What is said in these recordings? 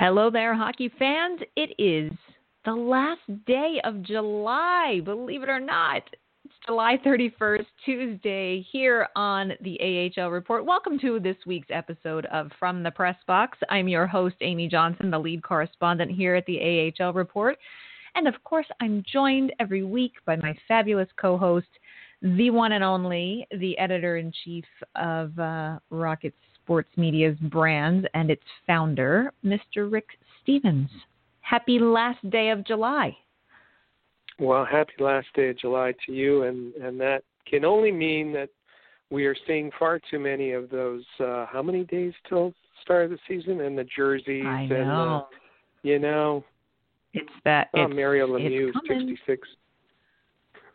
Hello there, hockey fans. It is the last day of July, believe it or not. It's July 31st, Tuesday, here on the AHL Report. Welcome to this week's episode of From the Press Box. I'm your host, Amy Johnson, the lead correspondent here at the AHL Report. And of course, I'm joined every week by my fabulous co host, the one and only, the editor in chief of uh, Rockets Sports Media's brands and its founder, Mr. Rick Stephens. Happy last day of July. Well, happy last day of July to you, and and that can only mean that we are seeing far too many of those. Uh, how many days till start of the season? And the jerseys I and know. the, you know, It's that. oh, it's, Mario Lemieux, sixty-six.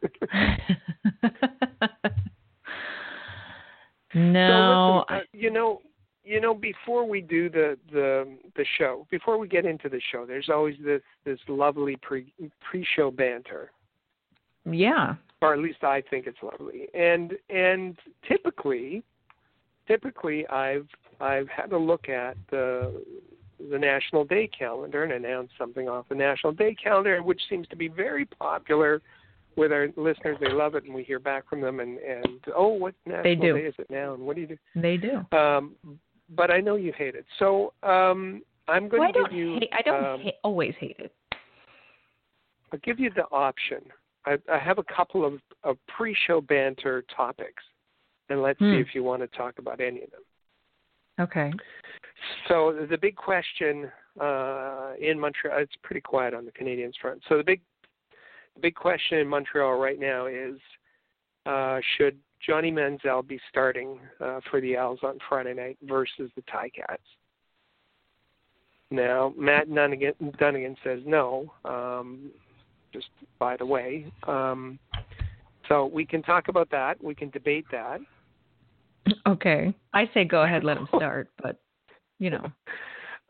no, So listen, uh, you know, you know, before we do the the the show, before we get into the show, there's always this this lovely pre pre-show banter, yeah. or at least I think it's lovely. And and typically, typically I've I've had a look at the the National Day calendar and announced something off the National Day calendar, which seems to be very popular with our listeners. They love it, and we hear back from them. And and oh, what National do. Day is it now? And what do you do? They do. Um, but I know you hate it, so um, I'm going Well, I to don't give you. hate. I don't um, ha- always hate it. I'll give you the option. I, I have a couple of, of pre-show banter topics, and let's Hmm. see if you want to talk about any of them. Okay. So the big question uh, in Montreal, it's pretty quiet on the Canadiens front. So the big, the big question in Montreal right now is, uh, should Johnny Manziel be starting uh, for the Als on Friday night versus the Ticats? Now, Matt Dunigan, Dunigan says no. Um, just by the way, um, so we can talk about that. We can debate that. Okay. I say go ahead, let him start, but you know.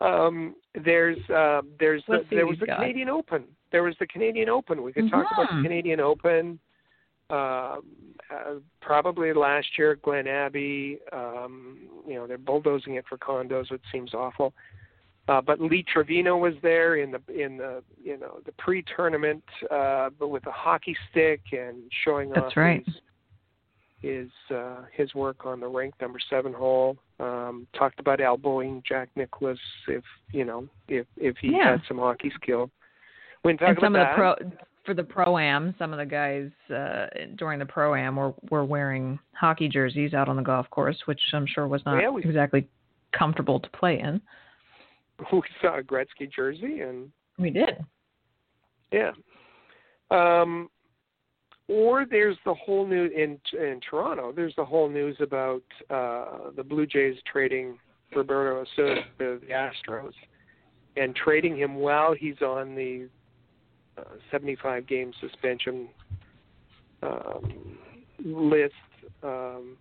um, there's uh, there's the, there was the got. Canadian Open. There was the Canadian Open. We could talk about the Mhm. Canadian Open. Um, uh, probably last year Glen Abbey. Um, you know they're bulldozing it for condos, which seems awful. Uh, but Lee Trevino was there in the in the you know the pre-tournament, uh, but with a hockey stick and showing That's off right. his his uh, his work on the ranked number seven hole. Um, talked about elbowing Jack Nicklaus if you know if if he Yeah. had some hockey skill. Can talk and about some of the that. pro for the pro am, some of the guys uh, during the pro am were were wearing hockey jerseys out on the golf course, which I'm sure was not Yeah, we- exactly comfortable to play in. we saw a Gretzky jersey and We did. yeah. Um, or there's the whole new in in Toronto. There's the whole news about uh, the Blue Jays trading Roberto Osuna to the Astros and trading him while he's on the 75 game suspension um, list um,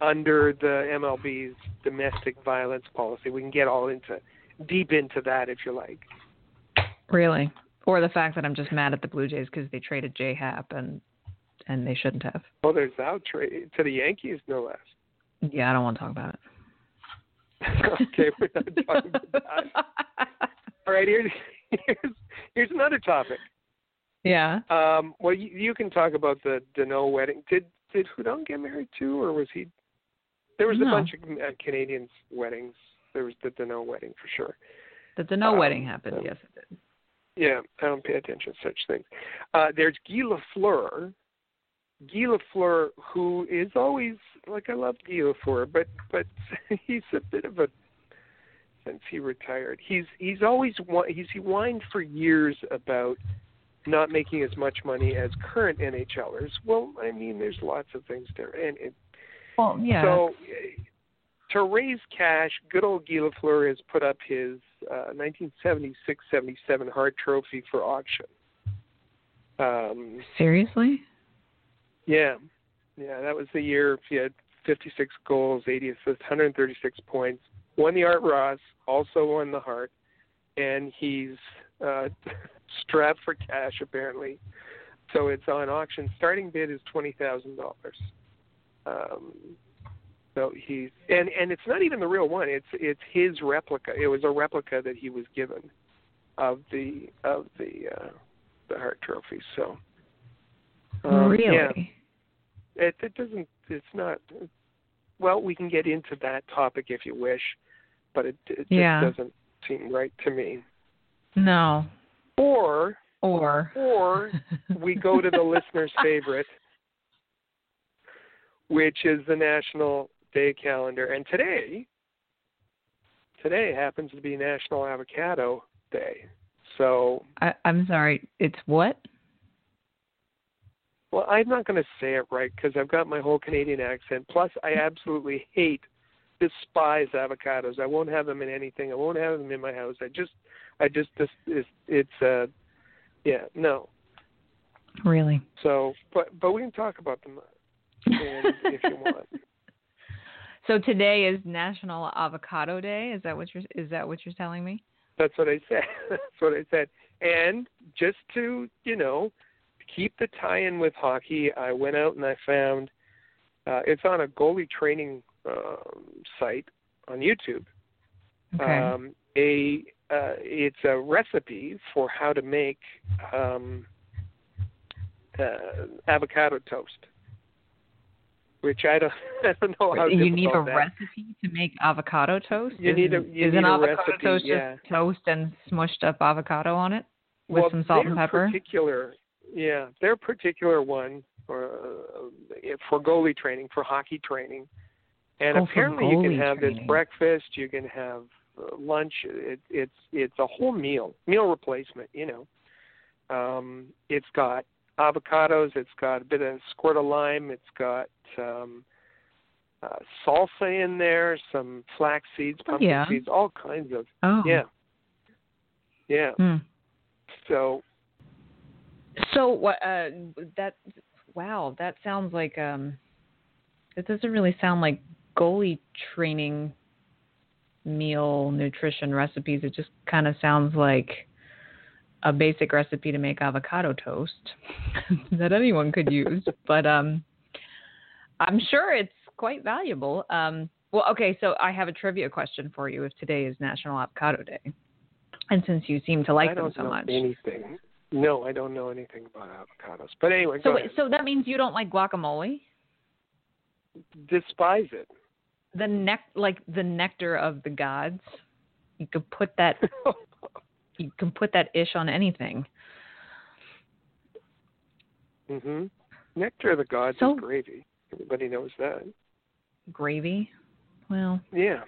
under the MLB's domestic violence policy. We can get all into deep into that if you like. Really. Or the fact that I'm just mad at the Blue Jays because they traded J Happ and and they shouldn't have. Well, there's out trade to the Yankees, no less. Yeah, I don't want to talk about it. okay, we're not talking about that. All right, here's here's here's another topic. yeah. Um, well, you, you can talk about the Danault wedding. Did did Hudon get married too, or was he? There was a bunch of uh, Canadiens' weddings. There was the Danault wedding for sure. The Danault Um, wedding happened. um, Yes, it did. Yeah, I don't pay attention to such things. Uh, there's Guy Lafleur. Guy Lafleur, who is always like I love Guy Lafleur, but but he's a bit of a since he retired. He's he's always he's he whined for years about not making as much money as current NHLers. Well, I mean, there's lots of things there, and it, Well, yeah. so uh, to raise cash, good old Guy Lafleur has put up his uh, 1976-77 Hart Trophy for auction. Um, Seriously? yeah, yeah, that was the year he had 56 goals, 80 assists, 136 points. Won the Art Ross, also won the Hart, and he's uh, strapped for cash apparently. So it's on auction. Starting bid is twenty thousand dollars. Um, So he's and and it's not even the real one. It's it's his replica. It was a replica that he was given of the of the uh, the Hart Trophy. So um, really, yeah, it it doesn't. It's not. Well, we can get into that topic if you wish, but it it just Yeah. doesn't seem right to me. no, Or or or we go to the listener's favorite, which is the National Day Calendar. And today, today happens to be National Avocado Day. So, I, I'm sorry. It's what? Well, I'm not going to say it right because I've got my whole Canadian accent. Plus, I absolutely hate, despise avocados. I won't have them in anything. I won't have them in my house. I just, I just, this, it's, it's, uh, yeah, no. Really? So, but but we can talk about them and if you want. So today is National Avocado Day. Is that what you're is that what you're telling me? That's what I said. That's what I said. And just to you know keep the tie-in with hockey, I went out and I found uh, it's on a goalie training um, site on YouTube. Okay. Um, a uh, it's a recipe for how to make um, uh, avocado toast, which I don't I don't know how you need a that- recipe to make avocado toast. You is, need a- you is need an avocado recipe, toast yeah. just toast and smushed up avocado on it with well, some salt and pepper? Particular, yeah, their particular one for uh, for goalie training, for hockey training, and Oh, apparently you can have training. this breakfast, you can have uh, lunch. It, it's it's a whole meal, meal replacement. You know, um, it's got avocados, it's got a bit of squirt of lime, it's got um, uh, salsa in there, some flax seeds, Oh, pumpkin yeah. seeds, all kinds of Oh. yeah, yeah. Hmm. So So what? Uh, that wow, that sounds like um, it doesn't really sound like goalie training meal nutrition recipes. It just kind of sounds like a basic recipe to make avocado toast that anyone could use. but um, I'm sure it's quite valuable. Um, well, okay, so I have a trivia question for you. If today is National Avocado Day, and since you seem to like them so much, anything. No, I don't know anything about avocados. But anyway, so go ahead. so that means you don't like guacamole? despise it. the nec like the nectar of the gods. You could put that you can put that ish on anything. mhm. Nectar of the gods So- is gravy. Everybody knows that. Gravy. Well, Yeah.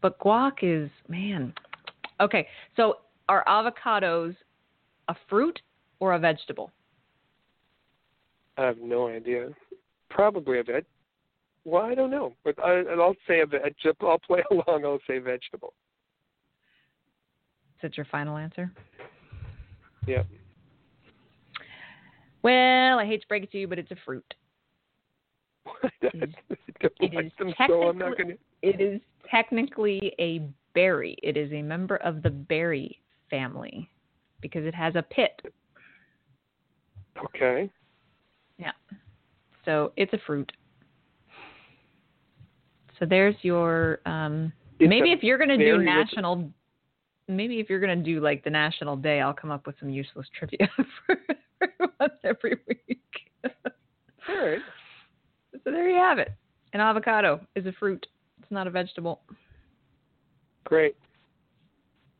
but guac is man. Okay, so are avocados a fruit or a vegetable? I have no idea. Probably a veg. Well, I don't know, but I, I'll say a veg. I'll play along. I'll say vegetable. Is that your final answer? Yep. Well, I hate to break it to you, but it's a fruit. I don't It like is them, so I'm not technically- going to. It is technically a berry. It is a member of the berry family because it has a pit. Okay. Yeah. So it's a fruit. So there's your um maybe if you're gonna do berry with- national maybe if you're gonna do like the national day, I'll come up with some useless trivia for, once every week. All right. so there you have it. An avocado is a fruit. It's not a vegetable. Great.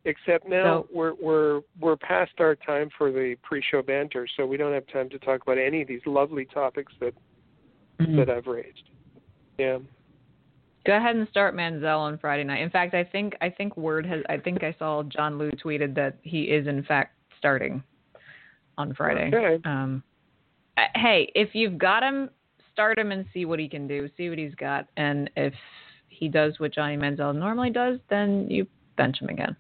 Except now So- we're we're we're past our time for the pre-show banter, so we don't have time to talk about any of these lovely topics that Mm-hmm. that I've raised. Yeah. Go ahead and start Manziel on Friday night. In fact, I think I think word has I think I saw John Liu tweeted that he is in fact starting on Friday. Okay. Um, uh, hey, if you've got him, start him and see what he can do. See what he's got, and if he does what Johnny Manziel normally does, then you bench him again.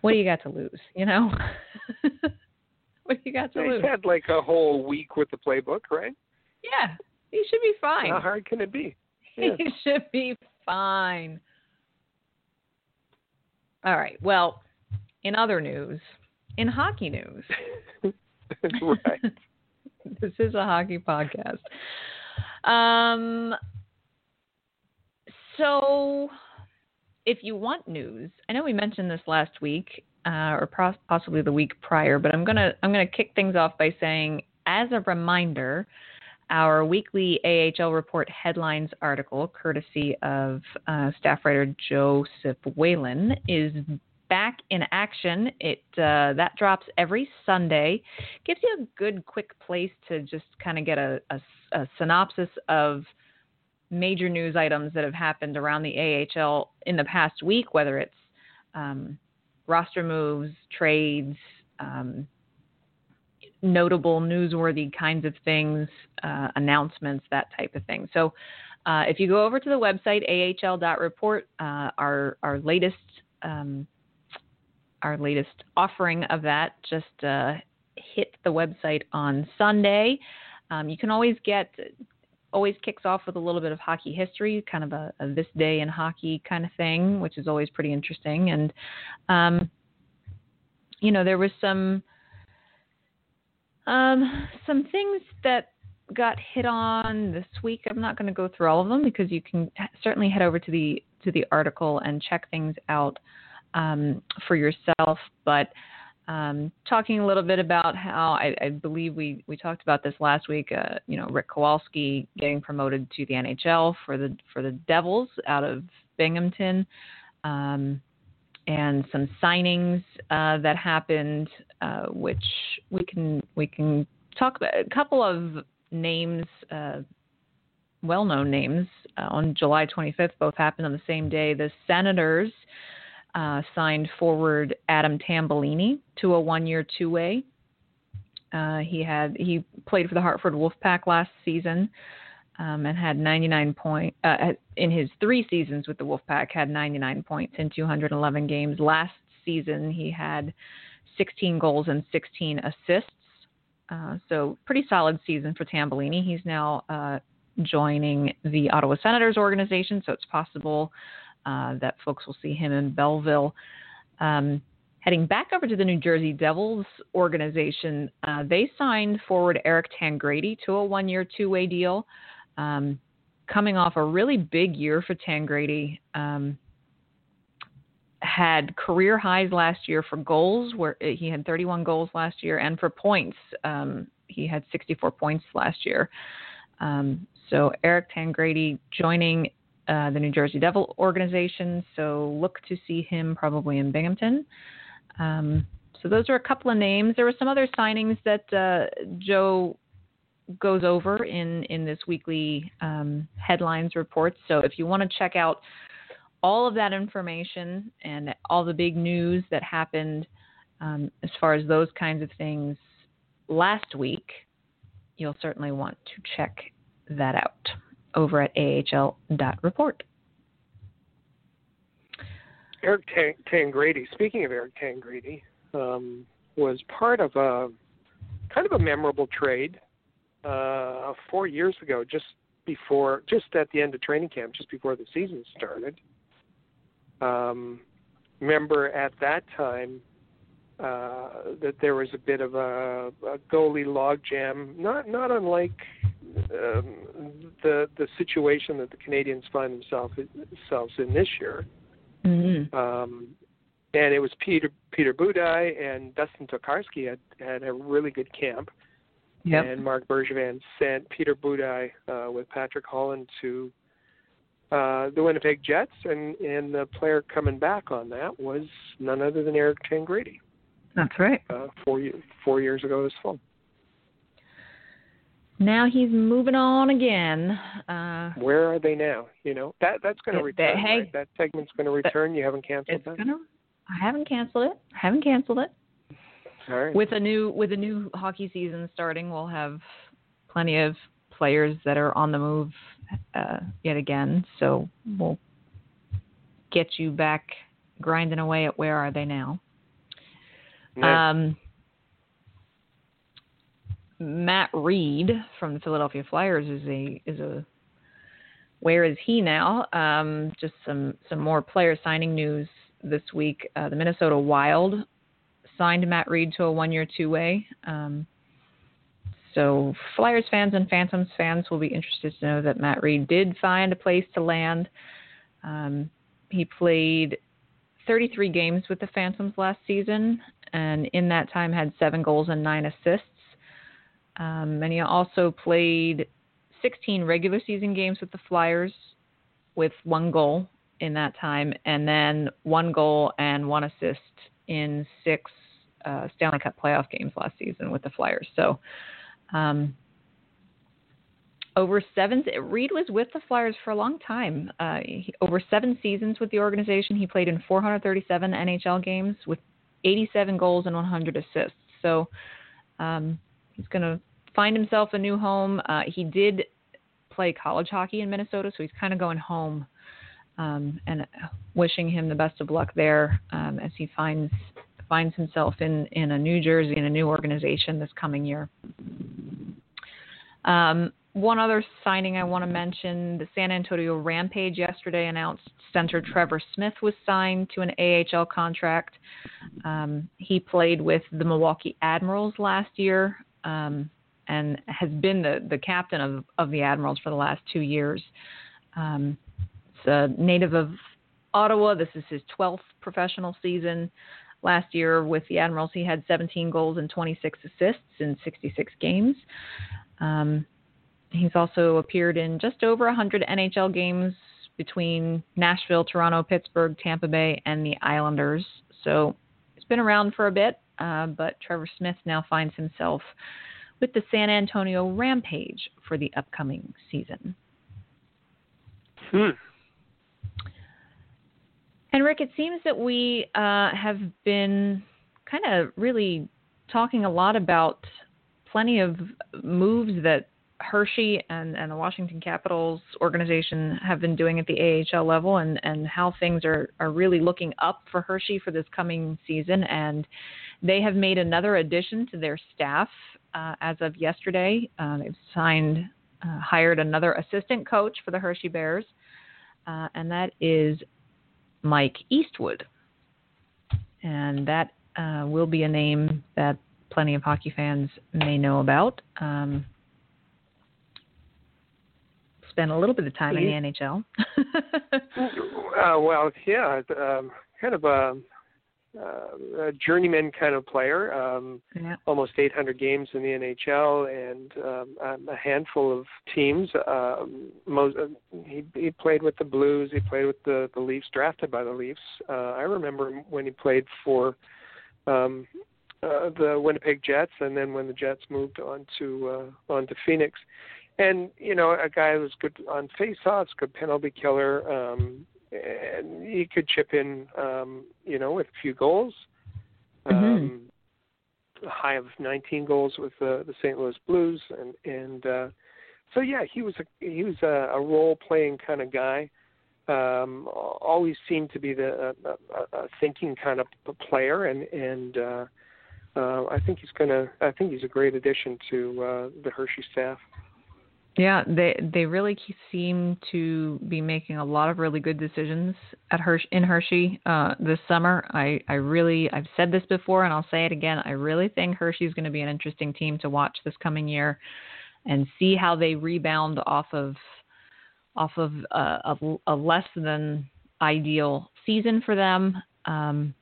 What do you got to lose? You know. what do you got to lose? He's had like a whole week with the playbook, right? Yeah, he should be fine. How hard can it be? Yeah. He should be fine. All right. Well, in other news, in hockey news, right. this is a hockey podcast. Um, so, if you want news, I know we mentioned this last week uh, or pro- possibly the week prior, but I'm gonna I'm gonna kick things off by saying, as a reminder, our weekly AHL report headlines article, courtesy of uh, staff writer Joseph Whalen, is back in action. It uh, that drops every Sunday. Gives you a good, quick place to just kind of get a, a, a synopsis of major news items that have happened around the AHL in the past week, whether it's um, roster moves, trades, um, notable, newsworthy kinds of things, uh, announcements, that type of thing. So, uh, if you go over to the website ahl.report, uh, our our latest um, our latest offering of that just uh, hit the website on Sunday. Um, you can always get always kicks off with a little bit of hockey history, kind of a, a this day in hockey kind of thing, which is always pretty interesting. And um, you know, there was some um, some things that got hit on this week. I'm not going to go through all of them because you can certainly head over to the to the article and check things out um, for yourself. But um, talking a little bit about how I, I, believe we, we talked about this last week. Uh, you know, Rick Kowalsky getting promoted to the NHL for the for the Devils out of Binghamton, um, and some signings uh, that happened, uh, which we can we can talk about. A couple of names, uh, well-known names, uh, on July 25th. Both happened on the same day. The Senators uh, signed forward Adam Tambellini to a one-year two-way. Uh, he had he played for the Hartford Wolfpack last season um, and had 99 point uh, in his three seasons with the Wolfpack had 99 points in 211 games. Last season he had 16 goals and 16 assists. Uh, so pretty solid season for Tambellini. He's now uh, joining the Ottawa Senators organization, so it's possible uh, that folks will see him in Belleville. Um, heading back over to the New Jersey Devils organization, uh, they signed forward Eric Tangradi to a one year, two way deal. Um, coming off a really big year for Tangradi. Um, had career highs last year for goals, where uh, he had 31 goals last year, and for points, um, he had 64 points last year. Um, so Eric Tangradi joining uh, the New Jersey Devil organization. So look to see him probably in Binghamton. Um, so those are a couple of names. There were some other signings that uh, Joe goes over in in this weekly um, headlines report. So if you want to check out all of that information and all the big news that happened um, as far as those kinds of things last week, you'll certainly want to check that out over at ahl.report. Eric Tangradi, speaking of Eric Tangradi, um, was part of a kind of a memorable trade uh, four years ago, just before, just at the end of training camp, just before the season started. Um, remember at that time uh, that there was a bit of a, a goalie logjam, not not unlike um, the the situation that the Canadiens find themselves themselves in this year. Mm-hmm. Um, and it was Peter Peter Budaj and Dustin Tokarski had had a really good camp. Yep. And Marc Bergevin sent Peter Budaj uh, with Patrick Holland to uh, the Winnipeg Jets, and and the player coming back on that was none other than Eric Tangradi. That's right. Uh, four four years ago this fall now he's moving on again. Uh, Where are they now? You know that that's going to return. Hey, right? That segment's going to return. You haven't canceled it's that. Gonna, I haven't canceled it. I haven't canceled it. Right. With a new with a new hockey season starting, we'll have plenty of players that are on the move uh, yet again. So we'll get you back grinding away at where are they now. Um, Matt Read from the Philadelphia Flyers is a is a where is he now? Um, just some some more player signing news this week. Uh, the Minnesota Wild signed Matt Read to a one year two way. Um, so Flyers fans and Phantoms fans will be interested to know that Matt Read did find a place to land Um, he played 33 games with the Phantoms last season, and in that time had seven goals and nine assists. Um, and he also played 16 regular season games with the Flyers with one goal in that time, and then one goal and one assist in six uh, Stanley Cup playoff games last season with the Flyers. So, um, over seven, Read was with the Flyers for a long time. Uh, he, over seven seasons with the organization, he played in 437 NHL games with 87 goals and 100 assists. So, um, he's going to find himself a new home. Uh, he did play college hockey in Minnesota, so he's kind of going home. Um, and wishing him the best of luck there um, as he finds finds himself in in a New Jersey in a new organization this coming year. Um, one other signing I want to mention: the San Antonio Rampage yesterday announced center Trevor Smith was signed to an AHL contract. Um, he played with the Milwaukee Admirals last year. Um, and has been the, the captain of, of the Admirals for the last two years. Um, it's a native of Ottawa. This is his 12th professional season. Last year with the Admirals, he had 17 goals and 26 assists in 66 games. Um, he's also appeared in just over 100 NHL games between Nashville, Toronto, Pittsburgh, Tampa Bay, and the Islanders. So he's been around for a bit, uh, but Trevor Smith now finds himself with the San Antonio Rampage for the upcoming season. Hmm. And Rick, it seems that we uh, have been kind of really talking a lot about plenty of moves that Hershey and, and the Washington Capitals organization have been doing at the AHL level and, and how things are, are really looking up for Hershey for this coming season. And they have made another addition to their staff uh, as of yesterday. Uh, they've signed, uh, hired another assistant coach for the Hershey Bears, uh, and that is Mike Eastwood. And that uh, will be a name that plenty of hockey fans may know about. Um, spent a little bit of time in the NHL. uh, well, yeah, um, kind of a uh, a journeyman kind of player. Um, yeah. Almost 800 games in the NHL and um, a handful of teams. Um, most, uh, he, he played with the Blues. He played with the the Leafs. Drafted by the Leafs. Uh, I remember when he played for um, uh, the Winnipeg Jets, and then when the Jets moved on to uh, on to Phoenix. And you know, a guy who was good on faceoffs, good penalty killer. Um, and he could chip in, um, you know, with a few goals. Mm-hmm. Um, a high of 19 goals with the, the St. Louis Blues, and and uh, so yeah, he was a he was a, a role playing kind of guy. Um, always seemed to be the a, a, a thinking kind of player, and and uh, uh, I think he's gonna I think he's a great addition to uh, the Hershey staff. Yeah, they they really seem to be making a lot of really good decisions at Hershey in Hershey uh, this summer. I I really I've said this before and I'll say it again. I really think Hershey's going to be an interesting team to watch this coming year, and see how they rebound off of off of uh, a, a less than ideal season for them. Um,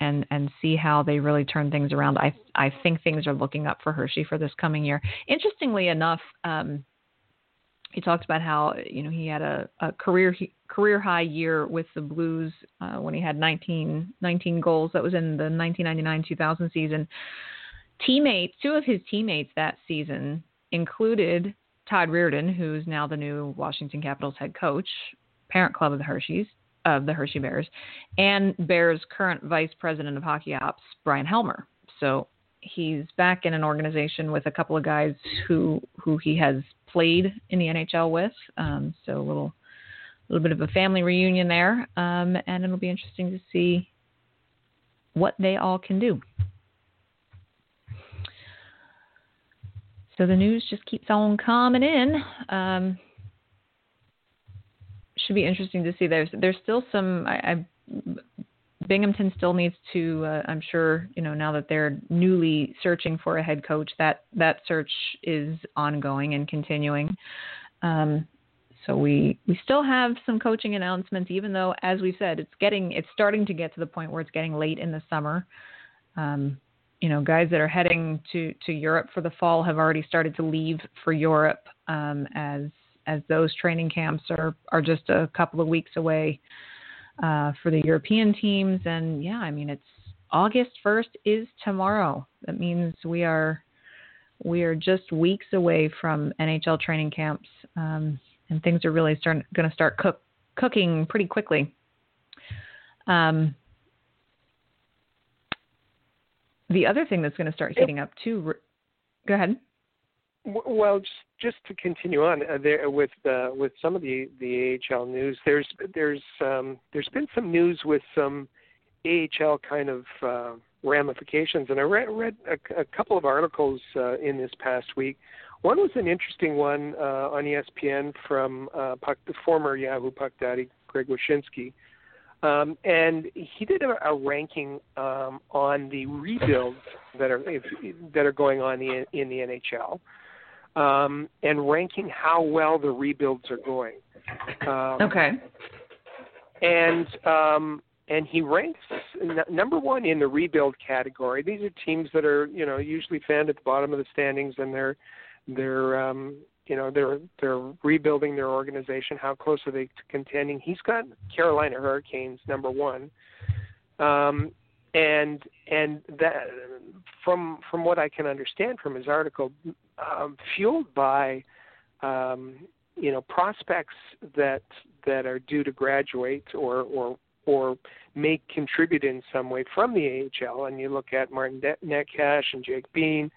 and and see how they really turn things around. I I think things are looking up for Hershey for this coming year. Interestingly enough, um, he talked about how you know he had a, a career career high year with the Blues uh, when he had 19, 19 goals. That was in the 1999-2000 season. Teammates, two of his teammates that season included Todd Reirden, who's now the new Washington Capitals head coach, parent club of the Hershey's of the Hershey Bears, and Bears current vice president of hockey ops, Bryan Helmer. So he's back in an organization with a couple of guys who who he has played in the NHL with. Um, so a little little bit of a family reunion there, um, and it'll be interesting to see what they all can do. So the news just keeps on coming in. Um, should be interesting to see. There's there's still some. I, I Binghamton still needs to. Uh, I'm sure you know now that they're newly searching for a head coach. That that search is ongoing and continuing. Um, so we we still have some coaching announcements, even though, as we said, it's getting it's starting to get to the point where it's getting late in the summer. Um, you know, guys that are heading to to Europe for the fall have already started to leave for Europe um, as as those training camps are are just a couple of weeks away uh, for the European teams. And yeah, I mean, it's August first is tomorrow. That means we are we are just weeks away from NHL training camps, um, and things are really going to start cook, cooking pretty quickly. Um, the other thing that's going to start heating up too. Go ahead. Well, just just to continue on uh, there with uh, with some of the the AHL news, there's there's um, there's been some news with some AHL kind of uh, ramifications, and I read read a, a couple of articles uh, in this past week. One was an interesting one uh, on ESPN from uh, Puck, the former Yahoo Puck Daddy Greg Wyshynski, um, and he did a, a ranking um, on the rebuilds that are if, that are going on in, in the NHL um, and ranking how well the rebuilds are going. Um, okay. And um, and he ranks n- number one in the rebuild category. These are teams that are you know usually found at the bottom of the standings, and they're they're um, you know they're they're rebuilding their organization. How close are they to contending? He's got Carolina Hurricanes number one. Um, and and that from from what I can understand from his article, um, fueled by um, you know prospects that that are due to graduate or or or may contribute in some way from the AHL. And you look at Martin Necas and Jake Bean,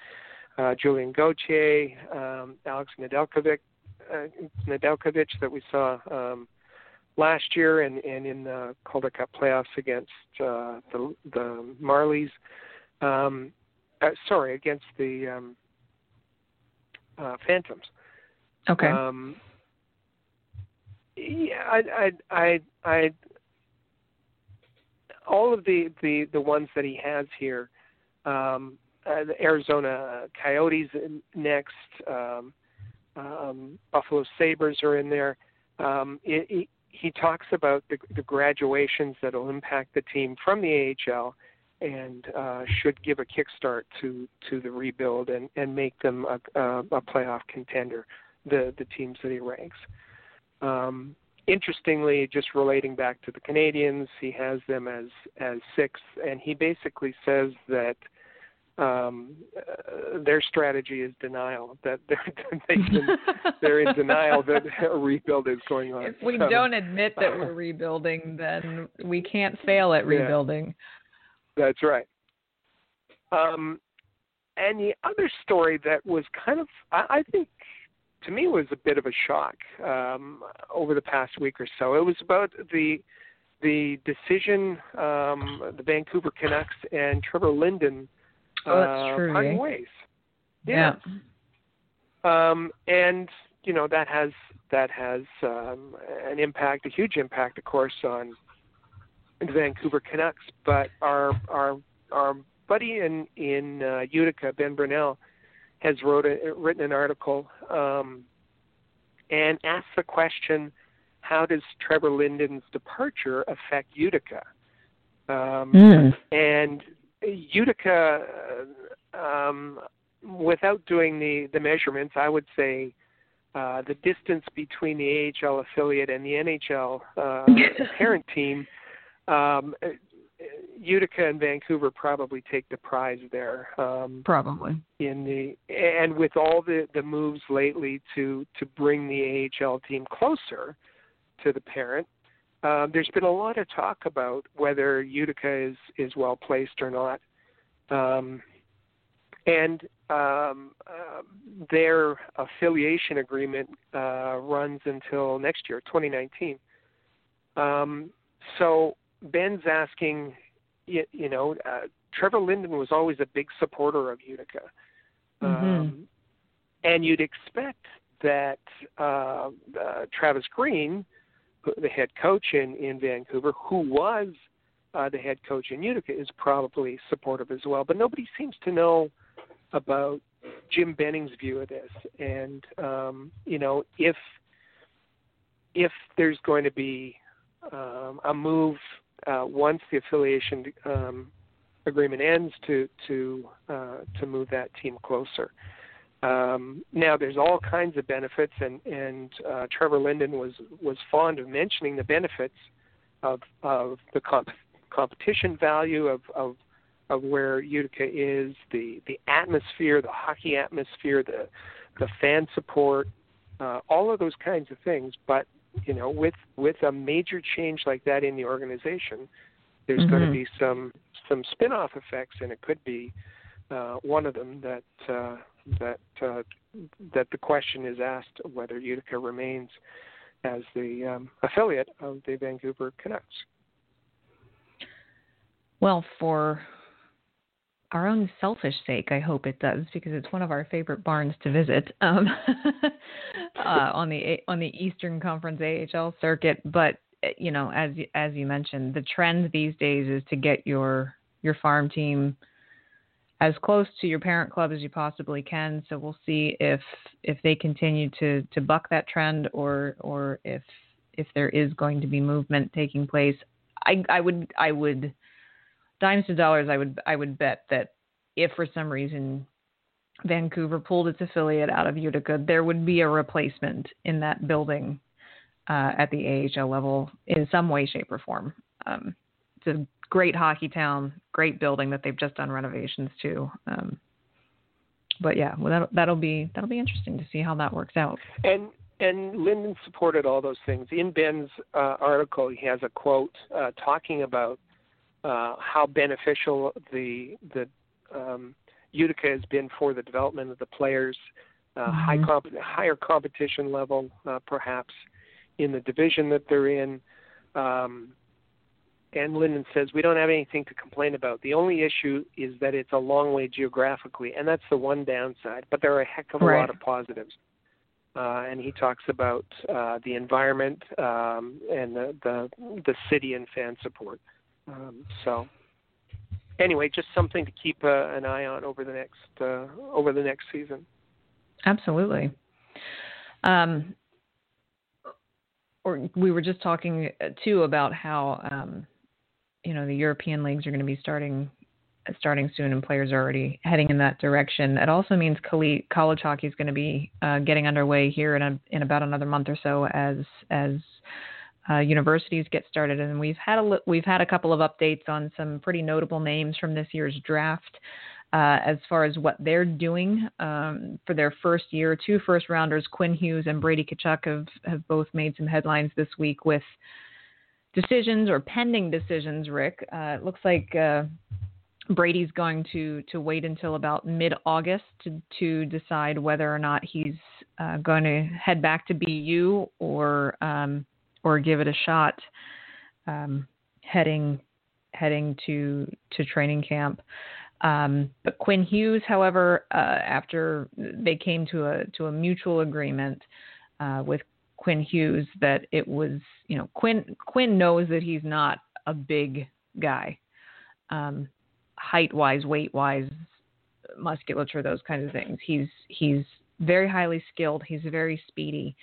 uh, Julien Gauthier, um, Alex Nedeljkovic, uh, Nedeljkovic that we saw um, last year and, and in the Calder Cup playoffs against uh, the the Marlies. Um, uh, sorry, against the um, uh, Phantoms. Okay. Um, yeah, I, I, I, I, all of the, the, the ones that he has here, um, uh, the Arizona Coyotes next, um, um, Buffalo Sabres are in there. Um, it, it, he talks about the, the graduations that will impact the team from the AHL and uh, should give a kickstart to to the rebuild and and make them a, a, a playoff contender. The the teams that he ranks. Um, interestingly, just relating back to the Canadiens, he has them as as sixth, and he basically says that um, uh, their strategy is denial. That they're they're in denial that a rebuild is going on. If we so, don't admit that we're rebuilding, then we can't fail at rebuilding. That's right. Um, and the other story that was kind of, I, I think, to me was a bit of a shock um, over the past week or so. It was about the the decision um, the Vancouver Canucks and Trevor Linden Oh, uh, true. Parting eh? ways. Yeah. yeah. Um, and you know that has that has um, an impact, a huge impact, of course, on Vancouver Canucks. But our our our buddy in in uh, Utica, Ben Brunell, has wrote a, written an article um, and asked the question: How does Trevor Linden's departure affect Utica? Um, mm. And Utica, um, without doing the, the measurements, I would say uh, the distance between the AHL affiliate and the NHL uh, parent team, um, Utica and Vancouver probably take the prize there. Um, probably in the and with all the the moves lately to to bring the AHL team closer to the parent, um, there's been a lot of talk about whether Utica is is well placed or not, um, and um, uh, their affiliation agreement uh, runs until next year, 2019. Um, so Ben's asking, you, you know, uh, Trevor Linden was always a big supporter of Utica, mm-hmm. Um, and you'd expect that uh, uh, Travis Green the head coach in in Vancouver, who was uh, the head coach in Utica, is probably supportive as well. But nobody seems to know about Jim Benning's view of this, and um, you know if if there's going to be um, a move uh, once the affiliation um, agreement ends to to uh, to move that team closer. Um, now, there's all kinds of benefits, and and uh, Trevor Linden was was fond of mentioning the benefits of of the comp- competition value of, of of where Utica is, the the atmosphere, the hockey atmosphere, the the fan support, uh, all of those kinds of things. But you know, with with a major change like that in the organization, there's mm-hmm. going to be some some spin-off effects, and it could be uh, one of them that uh, that uh, that the question is asked whether Utica remains as the um, affiliate of the Vancouver Canucks. Well, for our own selfish sake, I hope it does because it's one of our favorite barns to visit um, uh, on the on the Eastern Conference AHL circuit. But you know, as as you mentioned, the trend these days is to get your your farm team as close to your parent club as you possibly can. So we'll see if if they continue to to buck that trend or or if if there is going to be movement taking place. I I would I would dimes to dollars I would I would bet that if for some reason Vancouver pulled its affiliate out of Utica, there would be a replacement in that building uh, at the AHL level in some way, shape, or form. Um, it's a great hockey town, great building that they've just done renovations to. Um, but yeah, well, that'll, that'll be that'll be interesting to see how that works out. And and Linden supported all those things. In Ben's uh, article, he has a quote uh, talking about uh, how beneficial the the um, Utica has been for the development of the players, uh, mm-hmm. high comp- higher competition level, uh, perhaps in the division that they're in. Um, and Linden says we don't have anything to complain about. The only issue is that it's a long way geographically, and that's the one downside. But there are a heck of a right. lot of positives. Uh, and he talks about uh, the environment um, and the, the the city and fan support. Um, so anyway, just something to keep uh, an eye on over the next uh, over the next season. Absolutely. Um, or we were just talking uh, too about how um, you know the European leagues are going to be starting starting soon, and players are already heading in that direction. It also means college hockey is going to be uh, getting underway here in a, in about another month or so as as uh, universities get started. And we've had a we've had a couple of updates on some pretty notable names from this year's draft. Uh, as far as what they're doing um, for their first year. Two first rounders, Quinn Hughes and Brady Tkachuk, have, have both made some headlines this week with decisions or pending decisions, Rick. Uh, it looks like uh, Brady's going to, to wait until about mid August to, to decide whether or not he's uh, going to head back to BU or um, or give it a shot um, heading heading to to training camp. Um, but Quinn Hughes, however, uh, after they came to a to a mutual agreement uh, with Quinn Hughes that it was, you know, Quinn Quinn knows that he's not a big guy, um, height wise, weight wise, musculature, those kinds of things. He's he's very highly skilled. He's very speedy,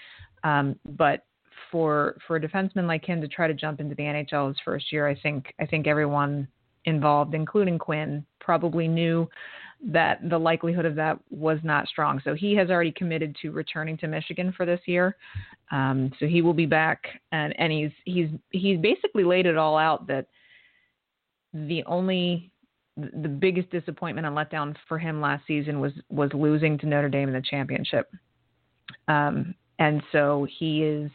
um, but for for a defenseman like him to try to jump into the NHL his first year, I think I think everyone involved, including Quinn, probably knew that the likelihood of that was not strong. So he has already committed to returning to Michigan for this year. Um, so he will be back, and, and he's he's he's basically laid it all out that the only the biggest disappointment and letdown for him last season was was losing to Notre Dame in the championship. Um, and so he is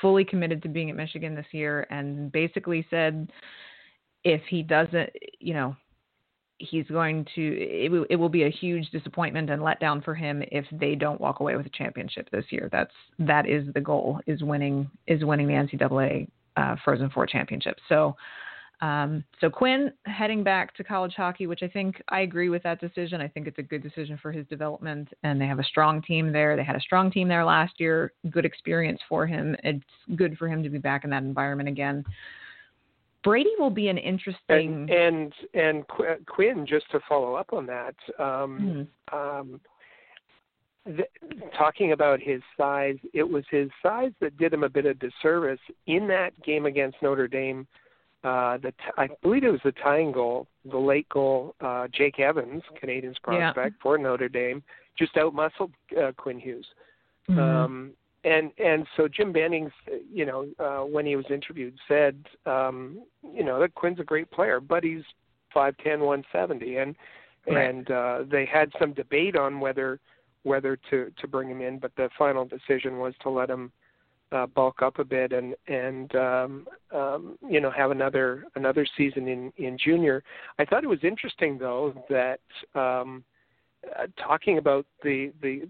fully committed to being at Michigan this year and basically said if he doesn't, you know, he's going to it, will, it will be a huge disappointment and letdown for him if they don't walk away with a championship this year. That's that is the goal is winning is winning the NCAA uh, Frozen Four championship. So um, so Quinn heading back to college hockey, which I think I agree with that decision. I think it's a good decision for his development, and they have a strong team there. They had a strong team there last year. Good experience for him. It's good for him to be back in that environment again. Brady will be an interesting and and, and Quinn. Just to follow up on that, um, mm-hmm. um, th- talking about his size, it was his size that did him a bit of disservice in that game against Notre Dame. Uh, the t- I believe it was the tying goal, the late goal. Uh, Jake Evans, Canadiens prospect yeah. for Notre Dame, just outmuscled uh, Quinn Hughes. Mm-hmm. Um, and and so Jim Bennings, you know, uh, when he was interviewed, said, um, you know, that Quinn's a great player, but he's five ten, one seventy, and Right. and uh, they had some debate on whether whether to to bring him in, but the final decision was to let him uh, bulk up a bit and and um, um, you know have another another season in in junior. I thought it was interesting though that um, uh, talking about the the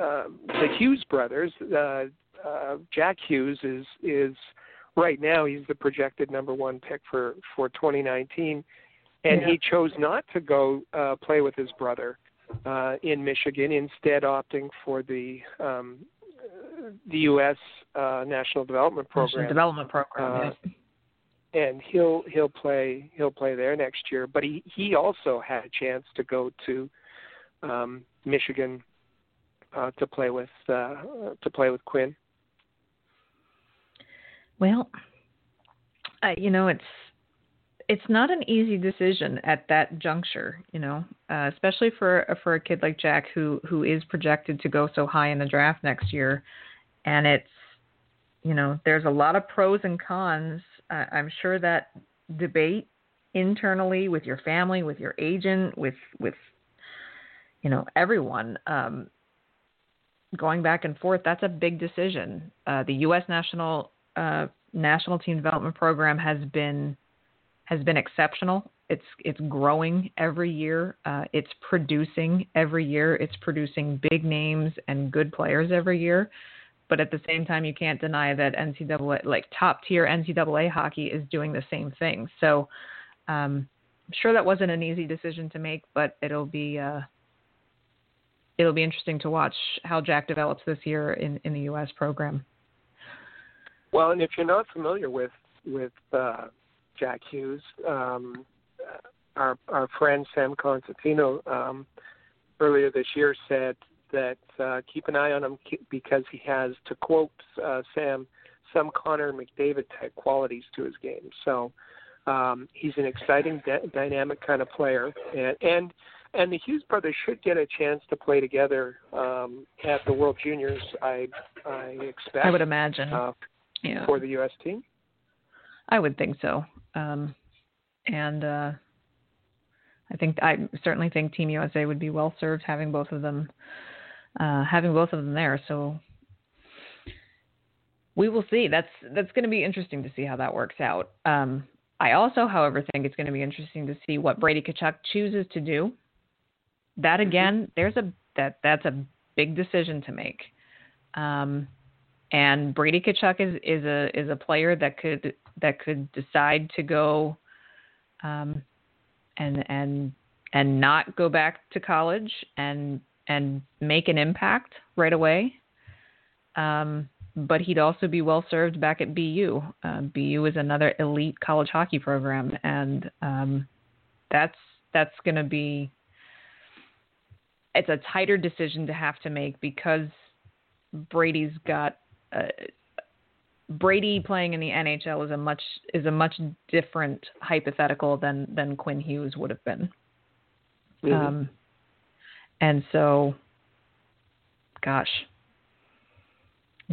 uh, the Hughes brothers, uh, uh, Jack Hughes is is right now he's the projected number one pick for for 2019 and Yeah. he chose not to go uh, play with his brother uh, in Michigan, instead opting for the um, the U.S. Uh, National Development Program. National Development Program. Uh, yes. and he'll he'll play he'll play there next year. But he he also had a chance to go to um, Michigan uh, to play with uh, to play with Quinn. Well, uh, you know, it's it's not an easy decision at that juncture, you know, uh, especially for for a kid like Jack who who is projected to go so high in the draft next year, and it's you know there's a lot of pros and cons. Uh, I'm sure that debate internally with your family, with your agent, with with you know everyone. Um, going back and forth, that's a big decision. Uh, the U.S. national uh, national team development program has been has been exceptional. It's it's growing every year. Uh, it's producing every year. It's producing big names and good players every year. But at the same time, you can't deny that NCAA, like top tier NCAA hockey, is doing the same thing. So um, I'm sure that wasn't an easy decision to make, but it'll be uh, it'll be interesting to watch how Jack develops this year in, in the U.S. program. Well, and if you're not familiar with with uh, Jack Hughes, um, our our friend Sam Constantino um, earlier this year said that uh, keep an eye on him because he has, to quote uh, Sam, some Connor McDavid type qualities to his game. So um, he's an exciting, d- dynamic kind of player, and and and the Hughes brothers should get a chance to play together um, at the World Juniors. I I expect. I would imagine. Uh, yeah. for the U.S. team. I would think so. Um, and uh, I think I certainly think Team USA would be well served having both of them uh, having both of them there. So we will see. That's that's going to be interesting to see how that works out. Um, I also, however, think it's going to be interesting to see what Brady Tkachuk chooses to do. That again, there's a that that's a big decision to make. Um, and Brady Tkachuk is, is a is a player that could that could decide to go um, and and and not go back to college and and make an impact right away. Um, but he'd also be well served back at BU. Uh, BU is another elite college hockey program, and um, that's that's going to be it's a tighter decision to have to make because Brady's got uh, Brady playing in the NHL is a much is a much different hypothetical than than Quinn Hughes would have been. Mm-hmm. Um, and so, gosh,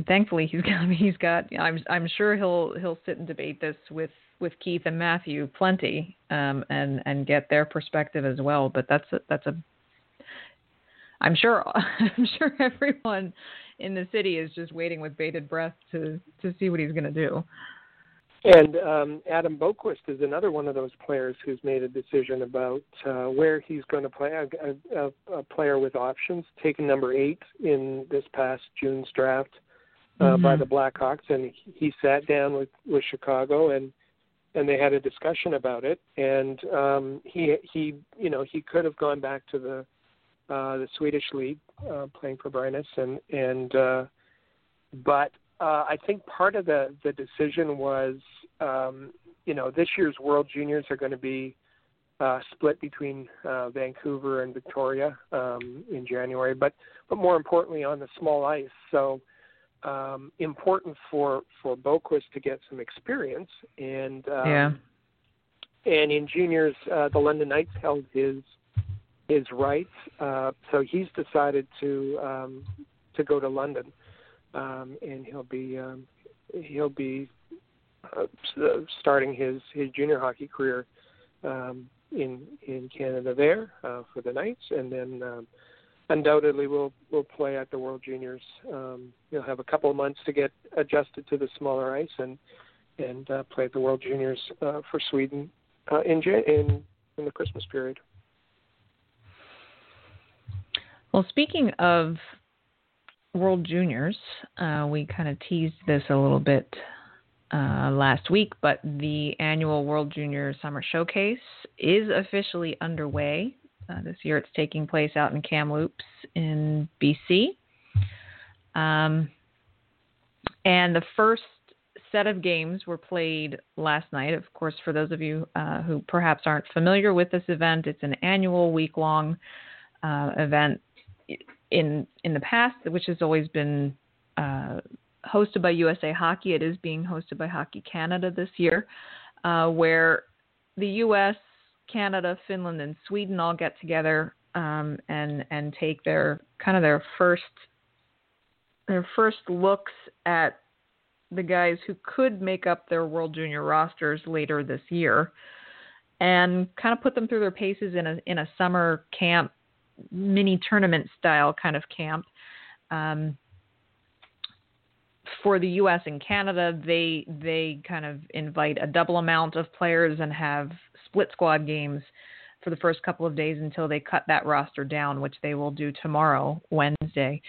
thankfully he's got he's got. I'm I'm sure he'll he'll sit and debate this with with Keith and Matthew plenty, um, and and get their perspective as well. But that's a, that's a. I'm sure I'm sure everyone in the city is just waiting with bated breath to to see what he's going to do. And um, Adam Boqvist is another one of those players who's made a decision about uh, where he's going to play. A, a, a player with options, taken number eight in this past June's draft uh, Mhm. by the Blackhawks, and he sat down with with Chicago and and they had a discussion about it. And um, he he you know he could have gone back to the uh, the Swedish league uh, playing for Brynäs and and uh, but uh, I think part of the the decision was, um, you know, this year's World Juniors are going to be uh, split between uh, Vancouver and Victoria um, in January, but but more importantly on the small ice. So um, important for for Boqvist to get some experience and um, yeah. And in juniors, uh, the London Knights held his his rights, uh, so he's decided to um, to go to London, um, and he'll be um, he'll be uh, starting his his junior hockey career um, in in Canada there uh, for the Knights, and then um, undoubtedly will will play at the World Juniors. Um, he'll have a couple of months to get adjusted to the smaller ice and and uh, play at the World Juniors uh, for Sweden uh, in in in the Christmas period. Well, speaking of World Juniors, uh, we kind of teased this a little bit uh, last week, but the annual World Junior Summer Showcase is officially underway. Uh, this year it's taking place out in Kamloops in BC. Um, and the first set of games were played last night. Of course, for those of you uh, who perhaps aren't familiar with this event, it's an annual week long uh, event in in the past, which has always been uh, hosted by USA Hockey. It is being hosted by Hockey Canada this year, uh, where the U.S., Canada, Finland, and Sweden all get together um, and and take their kind of their first their first looks at the guys who could make up their World Junior rosters later this year, and kind of put them through their paces in a in a summer camp, mini tournament style kind of camp. Um, for the U.S. and Canada, they they kind of invite a double amount of players and have split squad games for the first couple of days until they cut that roster down, which they will do tomorrow, Wednesday.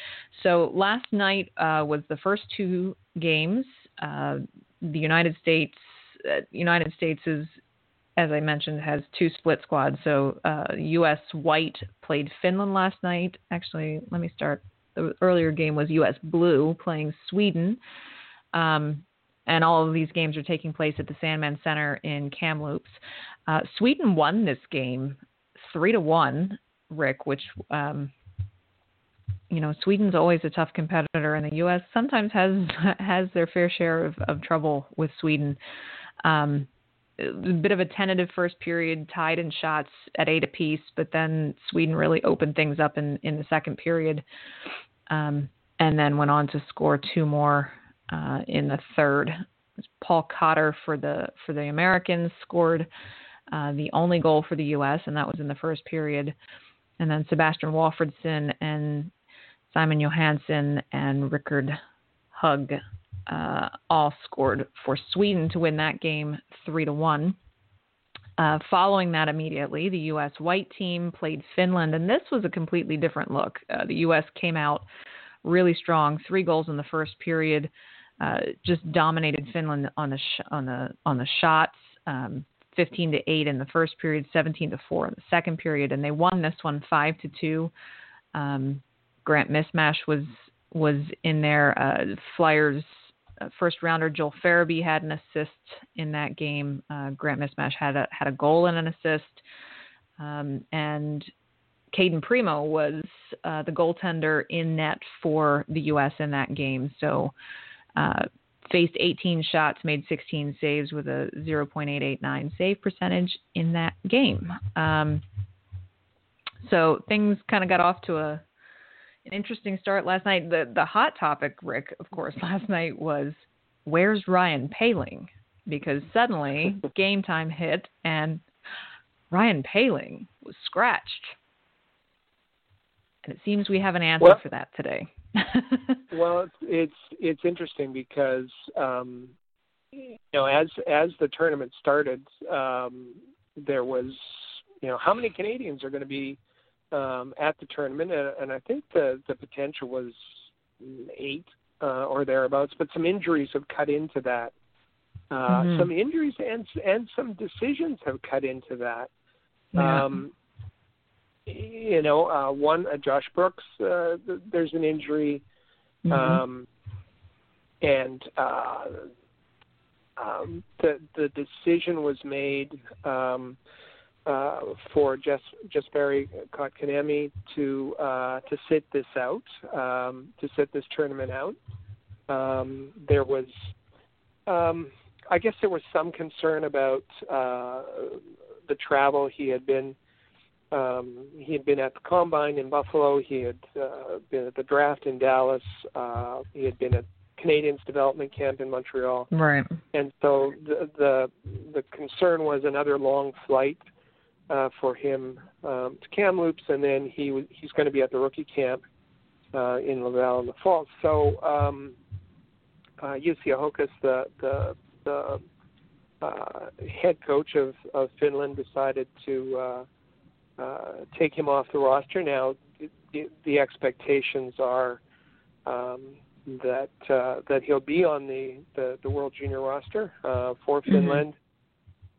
So last night uh, was the first two games. Uh, the United States, uh, United States is, as I mentioned, has two split squads. So U.S. Uh, White played Finland last night. Actually, let me start. The earlier game was U.S. Blue playing Sweden. Um, and all of these games are taking place at the Sandman Center in Kamloops. Uh, Sweden won this game three to one, Rick, which um, you know Sweden's always a tough competitor, and the U.S. sometimes has has their fair share of, of trouble with Sweden. Um, a bit of a tentative first period, tied in shots at eight apiece, but then Sweden really opened things up in in the second period, um, and then went on to score two more uh, in the third. Paul Cotter for the for the Americans scored uh, the only goal for the U.S. and that was in the first period. And then Sebastian Walfridsson and Simon Johansson and Rickard Hugg uh, all scored for Sweden to win that game three to one. Uh, following that immediately, the U.S. white team played Finland, and this was a completely different look. Uh, the U.S. came out really strong, three goals in the first period, uh, just dominated Finland on the sh- on the on the shots. Um, 15 to 8 in the first period, 17 to 4 in the second period, and they won this one 5 to 2. Um, Grant Mismash was was in there. Uh, Flyers first rounder Joel Farabee had an assist in that game. Uh, Grant Mismash had a had a goal and an assist, um, and Cayden Primeau was uh, the goaltender in net for the U.S. in that game. So uh, faced 18 shots, made 16 saves with a 0.889 save percentage in that game. Um, so things kind of got off to a an interesting start last night. The the hot topic, Rick, of course, last night was where's Ryan Poehling? Because suddenly game time hit and Ryan Poehling was scratched. And it seems we have an answer well, for that today. well, it's, it's it's interesting because um, you know as as the tournament started, um, there was you know how many Canadiens are going to be um, at the tournament, and, and I think the the potential was eight uh, or thereabouts. But some injuries have cut into that. Uh, mm-hmm. Some injuries and and some decisions have cut into that. Yeah. Um, you know, uh, one uh, Josh Brooks, uh, there's an injury, mm-hmm. um, and uh, um, the the decision was made um, uh, for Jess Jesperi Kotkaniemi to uh, to sit this out, um, to sit this tournament out. Um, there was, um, I guess, there was some concern about uh, the travel. He had been um, he had been at the combine in Buffalo. He had uh, been at the draft in Dallas. Uh, he had been at Canadiens development camp in Montreal. Right. And so the the, the concern was another long flight uh, for him um, to Kamloops, and then he he's going to be at the rookie camp uh, in Laval in the fall. So um, uh, Jussi Ahokas, the the, the uh, head coach of, of Finland, decided to uh, uh, take him off the roster. Now the, the expectations are. Um, that uh, that he'll be on the, the, the World Junior roster uh, for mm-hmm. Finland,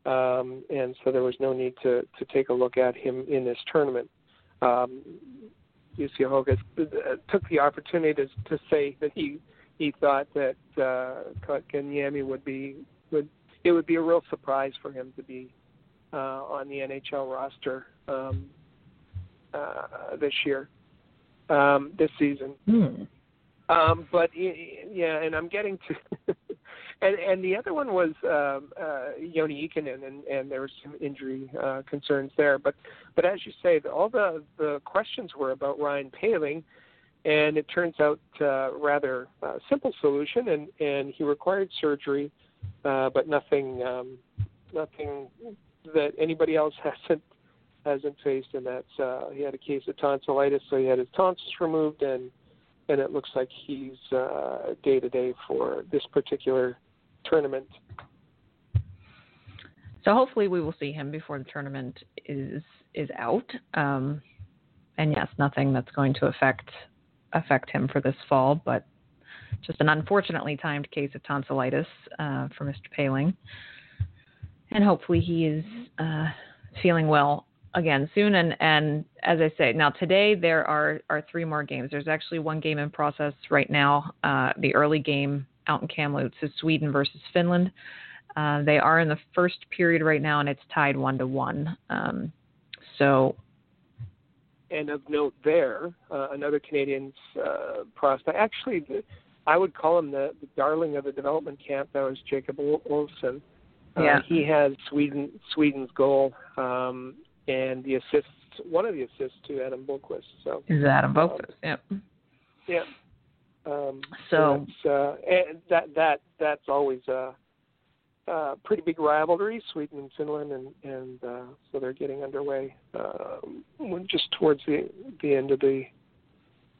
um, and so there was no need to, to take a look at him in this tournament. Um, Ahokas uh, took the opportunity to, to say that he he thought that uh, Kotkaniemi would be would it would be a real surprise for him to be uh, on the NHL roster um, uh, this year, um, this season. Hmm. Um, but yeah, and I'm getting to, and and the other one was um, uh, Joni Ikonen, and and there was some injury uh, concerns there. But but as you say, all the the questions were about Ryan Poehling, and it turns out uh, rather uh, simple solution, and and he required surgery, uh, but nothing um, nothing that anybody else hasn't hasn't faced, and that's uh, he had a case of tonsillitis, so he had his tonsils removed and and it looks like he's day to day for this particular tournament. So hopefully we will see him before the tournament is is out. Um, and yes, nothing that's going to affect affect him for this fall, but just an unfortunately timed case of tonsillitis uh, for Mr. Poehling. And hopefully he is uh, feeling well again soon. And, and as I say, now today there are, are three more games. There's actually one game in process right now. Uh, the early game out in Kamloops is Sweden versus Finland. Uh, they are in the first period right now, and it's tied one to one. Um, so. And of note, there uh, another Canadiens uh, prospect. Actually, the, I would call him the, the darling of the development camp. That was Jacob Olofsson. Uh, yeah. he has Sweden Sweden's goal. Um, and the assists, one of the assists to Adam Boqvist. So is Adam Boqvist? Um, yep. Yeah. Um, so, uh, and that that that's always a, a pretty big rivalry, Sweden and Finland, and and uh, so they're getting underway um, just towards the the end of the.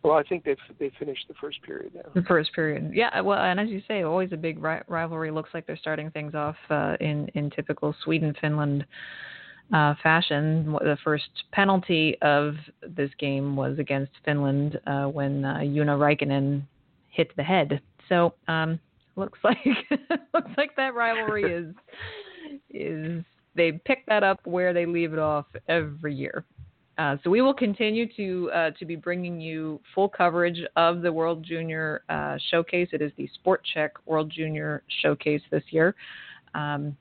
Well, I think they've they finished the first period now. The first period, yeah. Well, and as you say, always a big ri- rivalry. Looks like they're starting things off uh, in in typical Sweden Finland uh, fashion. The first penalty of this game was against Finland uh, when uh, Joona Räikkönen hit the head. So um, looks like looks like that rivalry is is they pick that up where they leave it off every year. Uh, so we will continue to uh, to be bringing you full coverage of the World Junior uh, Showcase. It is the Sport Chek World Junior Showcase this year. Um,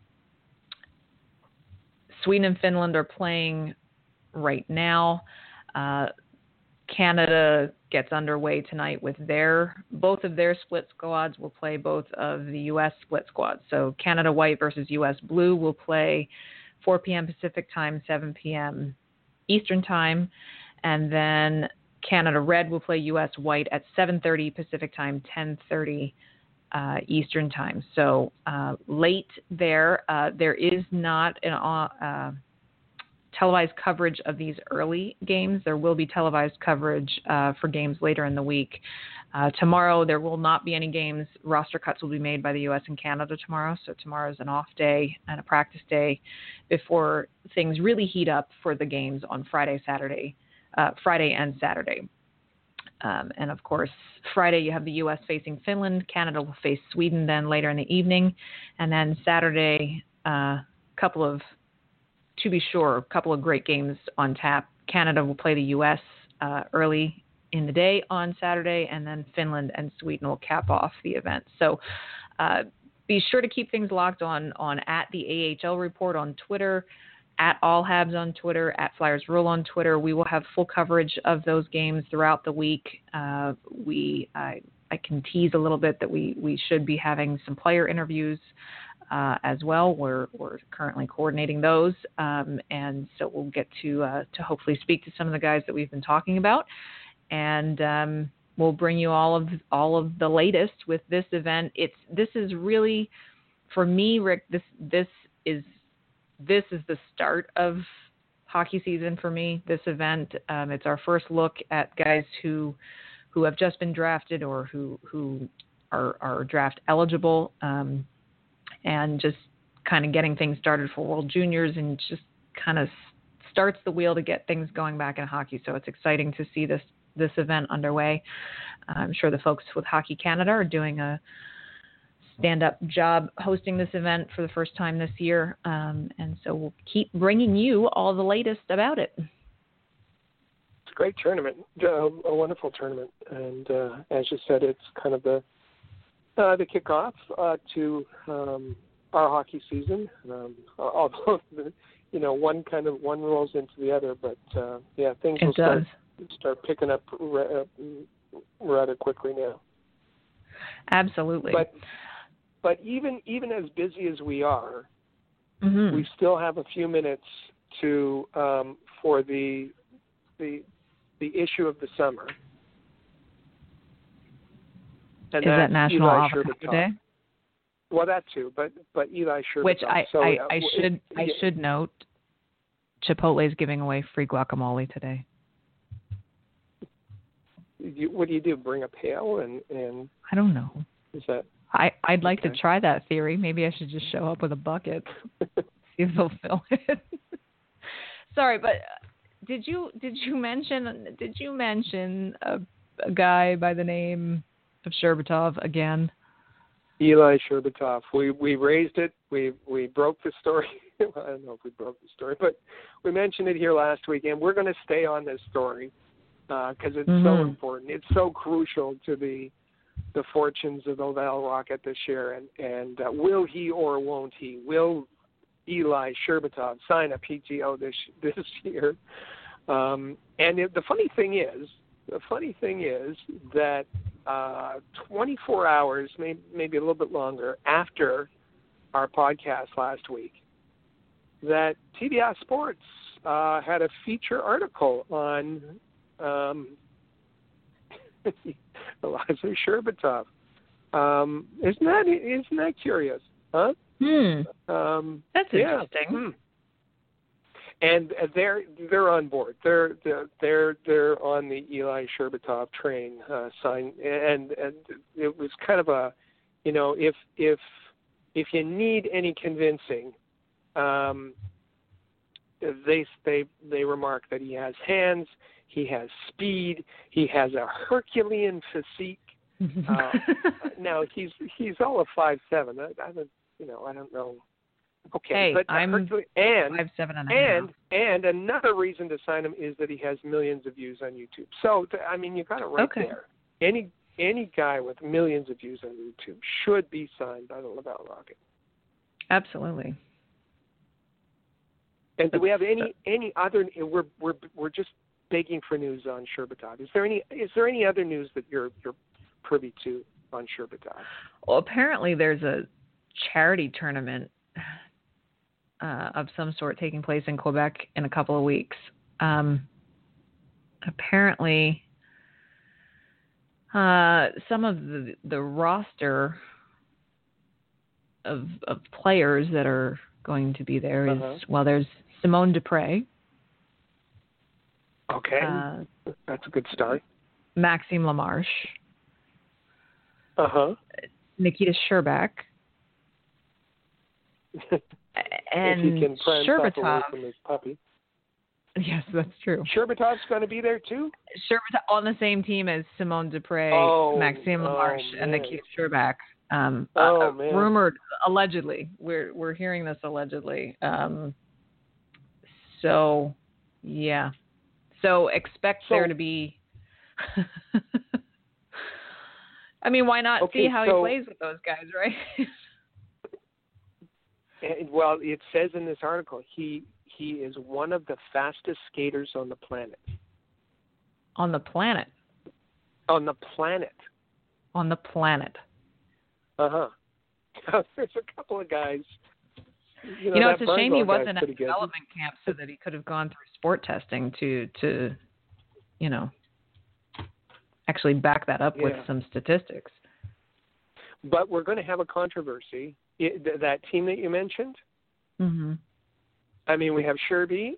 Sweden and Finland are playing right now. Canada gets underway tonight with their both of their split squads will play both of the U.S. split squads. So Canada White versus U.S. Blue will play 4 p.m. Pacific time, 7 p.m. Eastern time, and then Canada Red will play U.S. White at 7:30 Pacific time, 10:30 uh, Eastern time. So uh, late there, uh, there is not an uh, uh, televised coverage of these early games. There will be televised coverage uh, for games later in the week. tomorrow, there will not be any games. Roster cuts will be made by the U.S. and Canada tomorrow. So tomorrow is an off day and a practice day before things really heat up for the games on Friday, Saturday, Friday and Saturday. Um, and of course, Friday you have the U.S. facing Finland. Canada will face Sweden then later in the evening, and then Saturday, a uh, couple of, to be sure, a couple of great games on tap. Canada will play the U.S. Uh, early in the day on Saturday, and then Finland and Sweden will cap off the event. So. Uh, be sure to keep things locked on on at the AHL report on Twitter at All Habs on Twitter, at Flyers Rule on Twitter. We will have full coverage of those games throughout the week. Uh, we I, I can tease a little bit that we we should be having some player interviews. Uh, as well, we're we're currently coordinating those, um, and so we'll get to uh, to hopefully speak to some of the guys that we've been talking about, and um, we'll bring you all of all of the latest with this event. It's this is really for me, Rick. This this is this is the start of hockey season for me. This event, um, it's our first look at guys who who have just been drafted or who who are are draft eligible, um, and just kind of getting things started for World Juniors and just kind of starts the wheel to get things going back in hockey. So it's exciting to see this this event underway. I'm sure the folks with Hockey Canada are doing a stand up job hosting this event for the first time this year. Um, and so we'll keep bringing you all the latest about it. It's a great tournament, uh, a wonderful tournament. And uh, as you said, it's kind of the uh, the kickoff uh, to um, our hockey season. Um, although, you know, one kind of one rolls into the other, but uh, yeah, things it will does. start start picking up ra- rather quickly now. Absolutely. But but even even as busy as we are, mm-hmm. we still have a few minutes to um, for the the the issue of the summer. And Is that National Eli Avocado Sherbatov. Day? Well, that too, but but Eli Sherbatov. Which I, so, I, I should I should note Chipotle is giving away free guacamole today. You, what do you do? Bring a pail and and I don't know. is that I I'd like to try that theory. Maybe I should just show up with a bucket, see if they'll fill it. Sorry, but did you did you mention did you mention a, a guy by the name of Sherbatov again? Eli Sherbatov. We we raised it. We we broke the story. I don't know if we broke the story, but we mentioned it here last week, and we're going to stay on this story because it's so Mhm. important. It's so crucial to the the fortunes of the Laval Rocket this year, and and uh, will he or won't he? Will Eli Sherbatov sign a PTO this this year? Um, and it, the funny thing is, the funny thing is that uh, 24 hours, maybe, maybe a little bit longer, after our podcast last week, that TBS Sports uh, had a feature article on um, Eliza Sherbatov. Um, isn't that isn't that curious, huh? Hmm, Um, that's yeah. interesting. Hmm. And they're they're on board. They're they're they're, they're on the Eli Sherbatov train. Uh, sign and and it was kind of a, you know, if if if you need any convincing, um, they they they remark that he has hands, he has speed, he has a Herculean physique. Uh, now he's he's all of five seven. I, I don't you know I don't know. Okay, Hey, but I'm Hercule- and Five seven and a half. and and another reason to sign him is that he has millions of views on YouTube. So I mean, you got it right Okay. there. Any any guy with millions of views on YouTube should be signed by the Laval Rocket. Absolutely. And do we have any uh, any other? We're we're we're just begging for news on Sherbatov. Is there any is there any other news that you're you're privy to on Sherbatov? Well, apparently there's a charity tournament uh, of some sort taking place in Quebec in a couple of weeks. Um, apparently, uh, some of the, the roster of of players that are going to be there is Uh-huh. well, there's Simone Dupre, Okay, uh, that's a good start. Maxime Lamarche, Uh huh. Nikita Sherbak, and if he can pry himself away Sherbatov. from his puppy. Yes, that's true. Sherbatov's going to be there too. Sherbak on the same team as Simone Dupre, Oh, Maxime oh, Lamarche, and man. Nikita Sherbak. Um, Oh, uh, man. rumored, allegedly. We're we're hearing this allegedly. Um, so, yeah. So expect So- there to be. I mean, why not Okay, see how so- he plays with those guys, right? And, well, it says in this article he he is one of the fastest skaters on the planet. On the planet. On the planet. On the planet. Uh huh. There's a couple of guys. You know, you know it's a shame he wasn't at good. development camp so that he could have gone through sport testing to to, you know, actually back that up with some statistics. But we're going to have a controversy. That team that you mentioned. Mm-hmm. I mean, we have Sherby,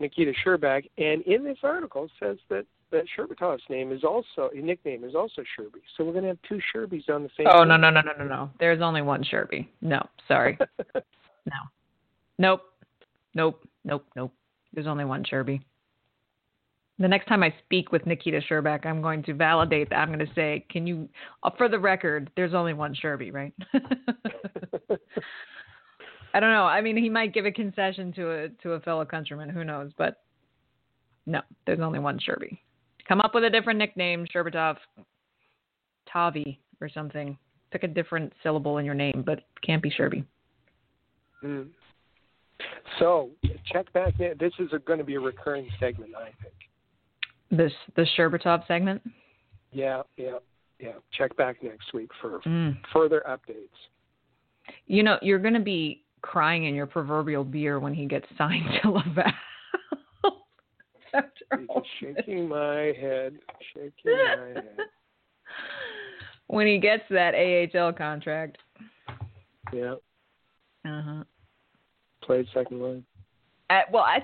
Nikita Sherbak, and in this article says that that Sherbatov's name is also his nickname is also Sherby. So we're going to have two Sherbys on the same. Oh no no no no no no! There's only one Sherby. No, sorry. No. Nope. Nope. Nope. Nope. There's only one Sherby. The next time I speak with Nikita Sherbak, I'm going to validate that. I'm going to say, can you, uh, for the record, there's only one Sherby, right? I don't know. I mean, he might give a concession to a to a fellow countryman. Who knows? But no, there's only one Sherby. Come up with a different nickname, Sherbatov, Tavi, or something. Pick a different syllable in your name, but can't be Sherby. Mm. So check back. This is going to be a recurring segment, I think. This the Sherbatov segment. Yeah, yeah, yeah. Check back next week for Mm. further updates. You know, you're going to be crying in your proverbial beer when he gets signed to Laval. After all Just this. shaking my head, shaking my head. when he gets that AHL contract. Yeah, Uh huh. played second line. Uh, well, I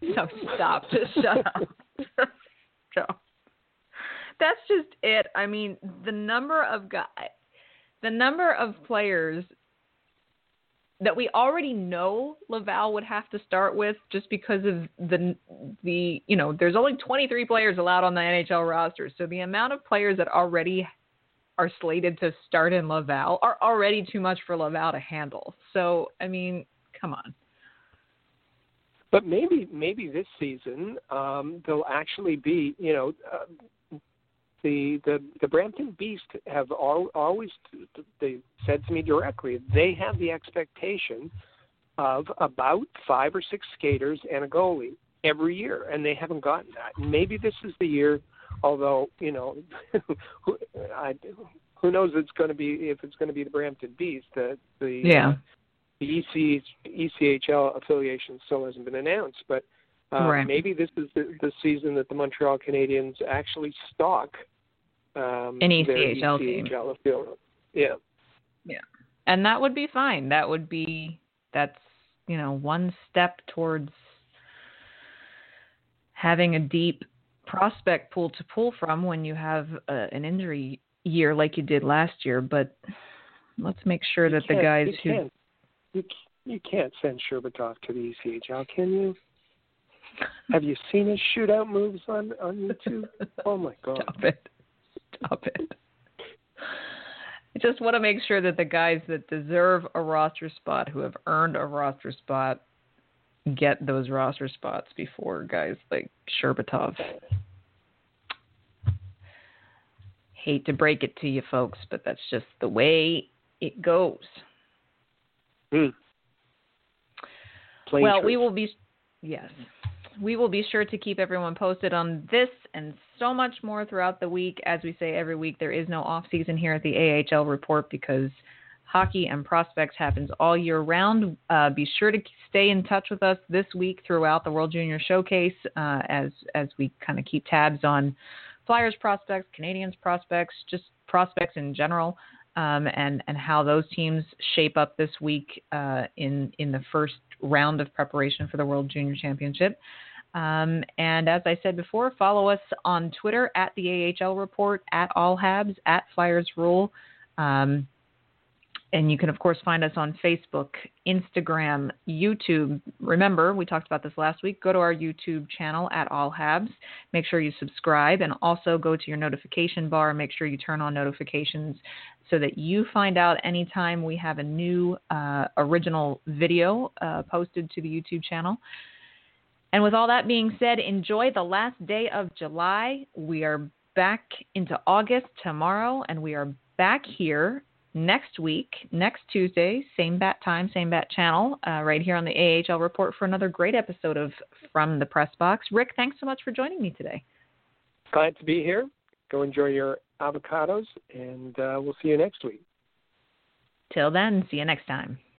you know, so stop. Just shut up. That's just it. I mean, the number of guys, the number of players that we already know Laval would have to start with, just because of the the you know, there's only 23 players allowed on the NHL roster, so the amount of players that already are slated to start in Laval are already too much for Laval to handle. So, I mean, come on. But maybe maybe this season um, there'll actually be you know uh, the the the Brampton Beast have al- always they said to me directly they have the expectation of about five or six skaters and a goalie every year, and they haven't gotten that. Maybe this is the year. Although you know, who, I, who knows? It's going to be if it's going to be the Brampton Beast. The the Yeah. the EC, ECHL affiliation still hasn't been announced, but uh, Right. maybe this is the, the season that the Montreal Canadiens actually stock um, An ECHL team. Affiliate. Yeah, and that would be fine. That would be that's you know one step towards having a deep prospect pool to pull from when you have uh, an injury year like you did last year. But let's make sure that the guys you who can't, you, you can't send Sherbatov to the ECHL, can you? Have you seen his shootout moves on on YouTube? Oh my god! stop it, stop it. I just want to make sure that the guys that deserve a roster spot, who have earned a roster spot, get those roster spots before guys like Sherbatov. Hate to break it to you folks, but that's just the way it goes. Hmm. Well, truth. we will be yes. We will be sure to keep everyone posted on this and so much more throughout the week. As we say every week, there is no off season here at the AHL report because hockey and prospects happens all year round. Uh, be sure to stay in touch with us this week throughout the World Junior Showcase uh, as as we kind of keep tabs on Flyers prospects, Canadiens prospects, just prospects in general, um, and and how those teams shape up this week uh, in in the first round of preparation for the World Junior Championship. Um, and as I said before, follow us on Twitter at the AHL Report, at All Habs, at Flyers Rule. Um, and you can, of course, find us on Facebook, Instagram, YouTube. Remember, we talked about this last week. Go to our YouTube channel at All Habs. Make sure you subscribe and also go to your notification bar make sure you turn on notifications so that you find out anytime we have a new uh, original video uh, posted to the YouTube channel. And with all that being said, enjoy the last day of July. We are back into August tomorrow, and we are back here next week, next Tuesday, same bat time, same bat channel, uh, right here on the AHL Report for another great episode of From the Press Box. Rick, thanks so much for joining me today. Glad to be here. Go enjoy your avocados, and uh, we'll see you next week. Till then, see you next time.